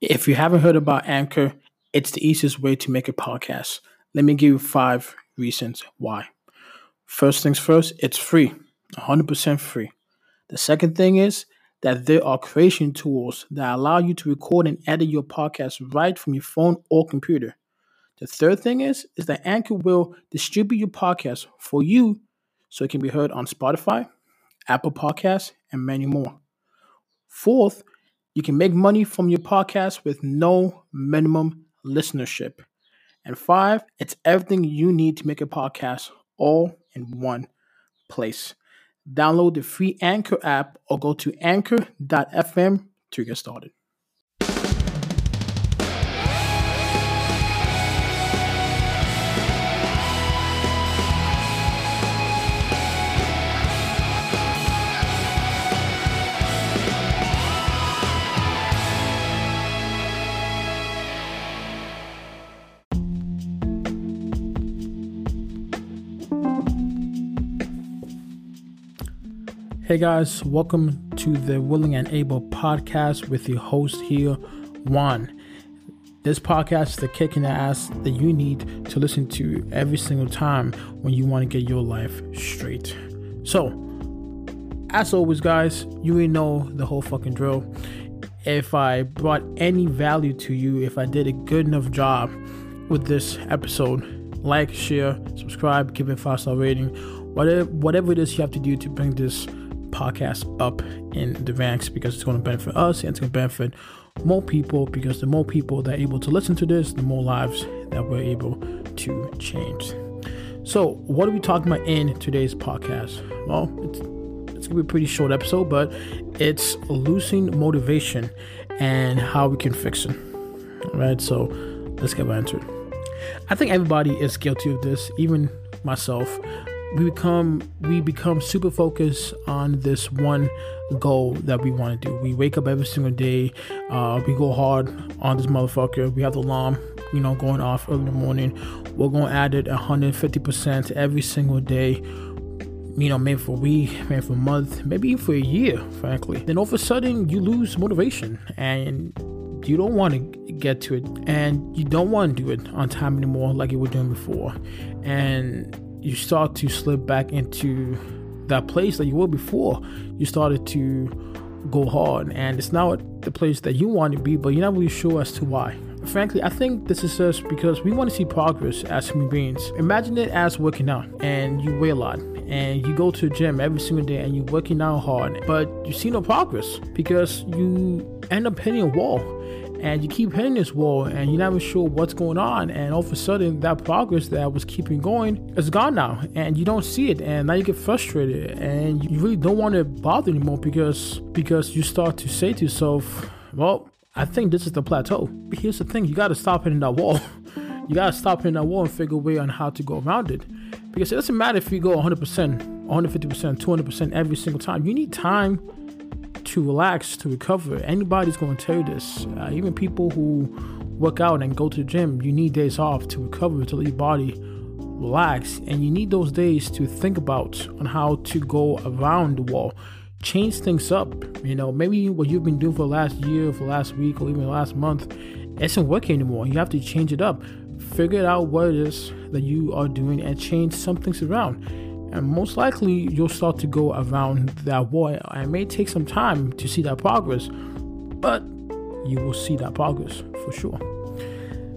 If you haven't heard about Anchor, it's the easiest way to make a podcast. Let me give you five reasons why. First things first, it's free, 100% free. The second thing is that there are creation tools that allow you to record and edit your podcast right from your phone or computer. The third thing is is that Anchor will distribute your podcast for you so it can be heard on Spotify, Apple Podcasts, and many more. Fourth, you can make money from your podcast with no minimum listenership. And five, it's everything you need to make a podcast all in one place. Download the free Anchor app or go to anchor.fm to get started. Hey guys, welcome to the Willing and Able podcast with your host here, Juan. This podcast is the kick in the ass that you need to listen to every single time when you want to get your life straight. So, as always, guys, you already know the whole fucking drill. If I brought any value to you, if I did a good enough job with this episode, like, share, subscribe, give it a five star rating, whatever whatever it is you have to do to bring this podcast up in the ranks because it's going to benefit us and it's going to benefit more people because the more people that are able to listen to this, the more lives that we're able to change. So, what are we talking about in today's podcast? Well, it's, it's going to be a pretty short episode, but it's losing motivation and how we can fix it. All right, so let's get right into it. I think everybody is guilty of this, even myself we become we become super focused on this one goal that we want to do. We wake up every single day, uh, we go hard on this motherfucker. We have the alarm, you know, going off early in the morning. We're gonna add it 150% every single day. You know, maybe for a week, maybe for a month, maybe even for a year, frankly. Then all of a sudden you lose motivation and you don't want to get to it and you don't want to do it on time anymore like you were doing before. And you start to slip back into that place that you were before. You started to go hard, and it's not the place that you want to be, but you're not really sure as to why. Frankly, I think this is just because we want to see progress as human beings. Imagine it as working out, and you weigh a lot, and you go to the gym every single day, and you're working out hard, but you see no progress because you end up hitting a wall and you keep hitting this wall and you're never sure what's going on. And all of a sudden that progress that was keeping going is gone now and you don't see it. And now you get frustrated and you really don't want to bother anymore because because you start to say to yourself well i think this is the plateau. But here's the thing you got to stop hitting that wall. You got to stop hitting that wall and figure a way on how to go around it. Because it doesn't matter if you go 100% 150% 200% every single time. You need time to relax, to recover. Anybody's going to tell you this. Uh, even people who work out and go to the gym, you need days off to recover, to let your body relax. And you need those days to think about on how to go around the wall. Change things up. You know, maybe what you've been doing for the last year, for the last week, or even the last month isn't working anymore. You have to change it up. Figure out what it is that you are doing and change some things around and most likely you'll start to go around that wall. It may take some time to see that progress, but you will see that progress for sure.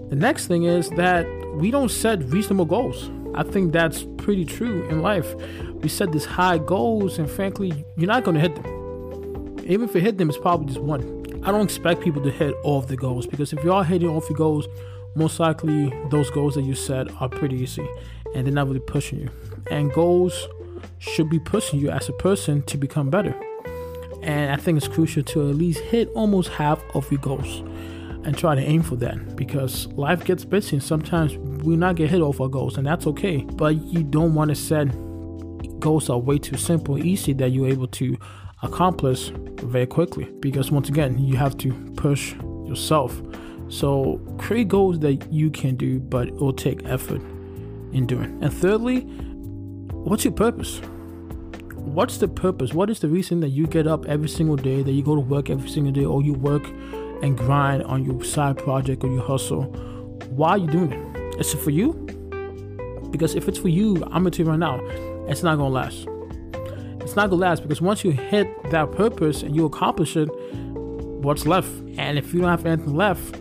The next thing is that we don't set reasonable goals. I think that's pretty true in life. We set these high goals, and frankly, you're not going to hit them. Even if you hit them, it's probably just one. I don't expect people to hit all of the goals because if you are hitting all of your goals, most likely those goals that you set are pretty easy and they're not really pushing you. And goals should be pushing you as a person to become better. And I think it's crucial to at least hit almost half of your goals and try to aim for that because life gets busy and sometimes we not get hit off our goals and that's okay. But you don't want to set goals that are way too simple, easy that you're able to accomplish very quickly because once again you have to push yourself. So create goals that you can do, but it will take effort in doing. And thirdly, what's your purpose? What's the purpose? What is the reason that you get up every single day, that you go to work every single day, or you work and grind on your side project or your hustle, why are you doing it? Is it for you? Because if it's for you, I'm gonna tell you right now, it's not gonna last. It's not gonna last because once you hit that purpose and you accomplish it, what's left? And if you don't have anything left,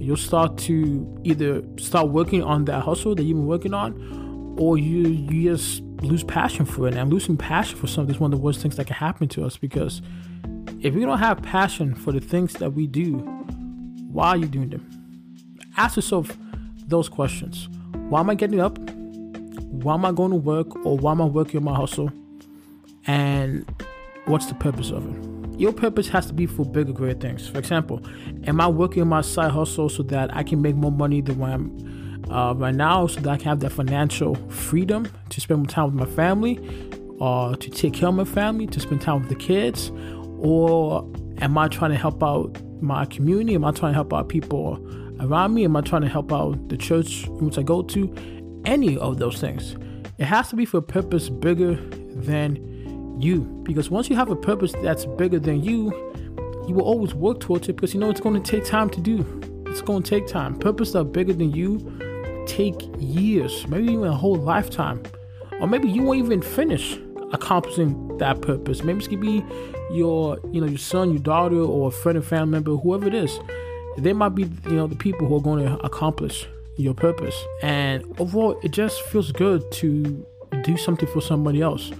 you'll start to either start working on that hustle that you've been working on, or you you just lose passion for it. And losing passion for something is one of the worst things that can happen to us because if we don't have passion for the things that we do, why are you doing them? Ask yourself those questions. Why am I getting up? Why am I going to work? Or why am I working on my hustle? And what's the purpose of it? Your purpose has to be for bigger, great things. For example, am I working my side hustle so that I can make more money than I'm uh, right now, so that I can have that financial freedom to spend more time with my family, or to take care of my family, to spend time with the kids, or am I trying to help out my community? Am I trying to help out people around me? Am I trying to help out the church in which I go to? Any of those things. It has to be for a purpose bigger than you. Because once you have a purpose that's bigger than you, you will always work towards it because you know it's going to take time to do. It's going to take time. Purpose that are bigger than you take years, maybe even a whole lifetime. Or maybe you won't even finish accomplishing that purpose. Maybe it could be your, you know, your son, your daughter, or a friend or family member, whoever it is. They might be, you know, the people who are going to accomplish your purpose. And overall, it just feels good to do something for somebody else.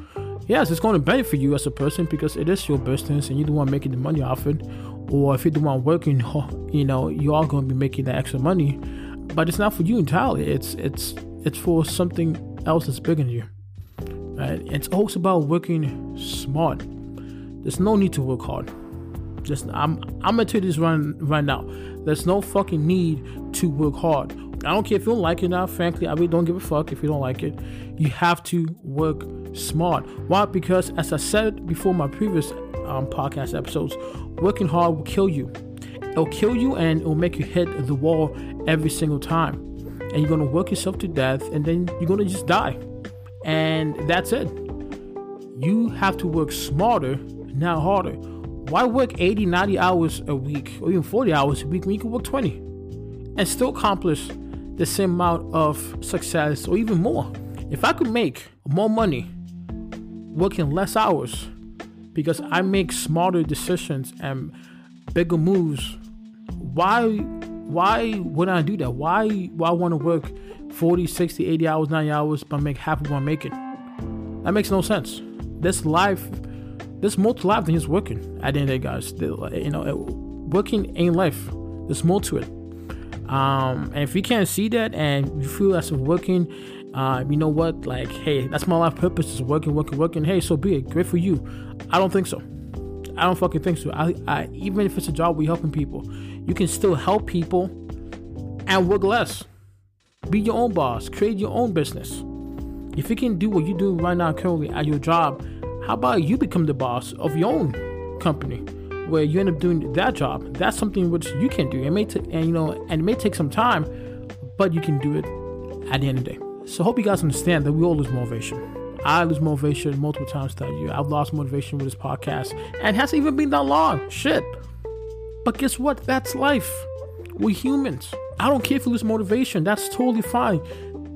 Yes, it's going to benefit you as a person because it is your business and you're the one making the money off it. Or if you're the one working, you know, you are going to be making that extra money. But it's not for you entirely. It's it's it's for something else that's bigger than you. Right? It's also about working smart. There's no need to work hard. Just I'm I'm gonna tell you this right, right now. There's no fucking need to work hard. I don't care if you don't like it now. Frankly, I really don't give a fuck if you don't like it. You have to work smart. Why? Because as I said before my previous um, podcast episodes, working hard will kill you. It'll kill you and it'll make you hit the wall every single time. And you're gonna work yourself to death and then you're gonna just die. And that's it. You have to work smarter, not harder. Why work 80, 90 hours a week or even 40 hours a week when you can work 20 and still accomplish the same amount of success or even more? If I could make more money working less hours because I make smarter decisions and bigger moves, why why wouldn't I do that? Why why I want to work 40, 60, 80 hours, 90 hours but make half of what I'm making? That makes no sense. This life there's more to life than just working at the end of the day, guys. You know, working ain't life. There's more to it. Um, and if you can't see that and you feel as if working, uh, you know what, like, hey, that's my life purpose is working, working, working. Hey, so be it. Great for you. I don't think so. I don't fucking think so. I, I even if it's a job we helping people, you can still help people and work less. Be your own boss. Create your own business. If you can do what you're doing right now currently at your job, how about you become the boss of your own company, where you end up doing that job? That's something which you can do. It may take, and you know, and it may take some time, but you can do it at the end of the day. So, hope you guys understand that we all lose motivation. I lose motivation multiple times that year. I've lost motivation with this podcast, and hasn't even been that long. Shit. But guess what? That's life. We're humans. I don't care if you lose motivation. That's totally fine.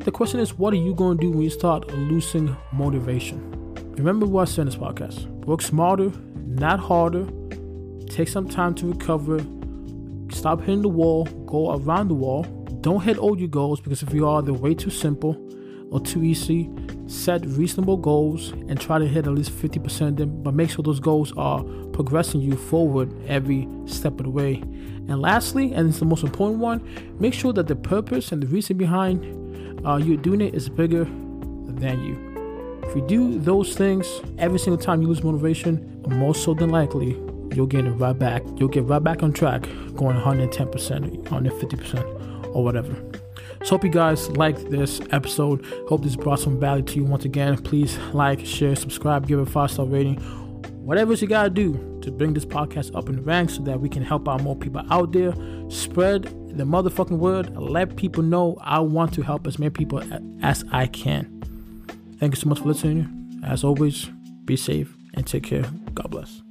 The question is, what are you going to do when you start losing motivation? Remember what I said in this podcast work smarter, not harder. Take some time to recover. Stop hitting the wall. Go around the wall. Don't hit all your goals because if you are, they're way too simple or too easy. Set reasonable goals and try to hit at least 50% of them, but make sure those goals are progressing you forward every step of the way. And lastly, and it's the most important one, make sure that the purpose and the reason behind uh, you doing it is bigger than you. If you do those things every single time you lose motivation, more so than likely, you'll get it right back. You'll get right back on track, going 110%, 150%, or whatever. So hope you guys liked this episode. Hope this brought some value to you. Once again, please like, share, subscribe, give it a five star rating. Whatever you gotta do to bring this podcast up in the ranks so that we can help out more people out there. Spread the motherfucking word. Let people know I want to help as many people as I can. Thank you so much for listening. As always, be safe and take care. God bless.